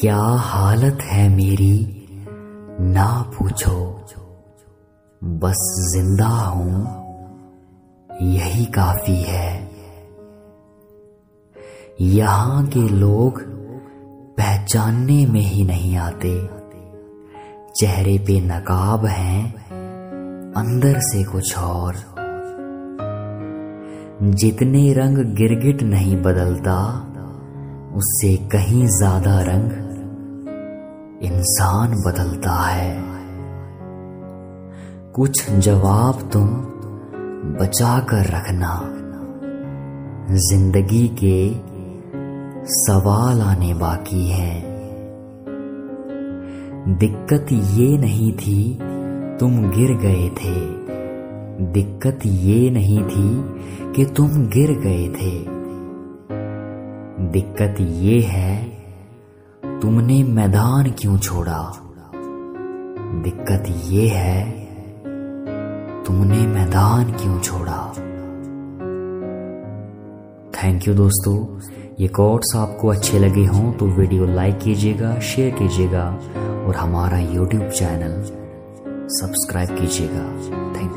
क्या हालत है मेरी? ना पूछो। बस ज़िंदा हूँ। यही काफ़ी है। यहाँ के लोग पहचानने में ही नहीं आते। चेहरे पे नकाब हैं, अंदर से कुछ और। जितने रंग गिरगिट नहीं बदलता उससे कहीं ज़्यादा रंग इंसान बदलता है। कुछ जवाब तुम बचा कर रखना। ज़िंदगी के सवाल आने बाकी हैं। दिक्कत ये नहीं थी तुम गिर गए थे। दिक्कत ये नहीं थी कि तुम गिर गए थे। दिक्कत ये है, तुमने मैदान क्यों छोड़ा? दिक्कत ये है, तुमने मैदान क्यों छोड़ा? थैंक यू दोस्तों। ये कोट्स आपको अच्छे लगे हों तो वीडियो लाइक कीजिएगा शेयर कीजिएगा और हमारा यूट्यूब चैनल सब्सक्राइब कीजिएगा। Thank you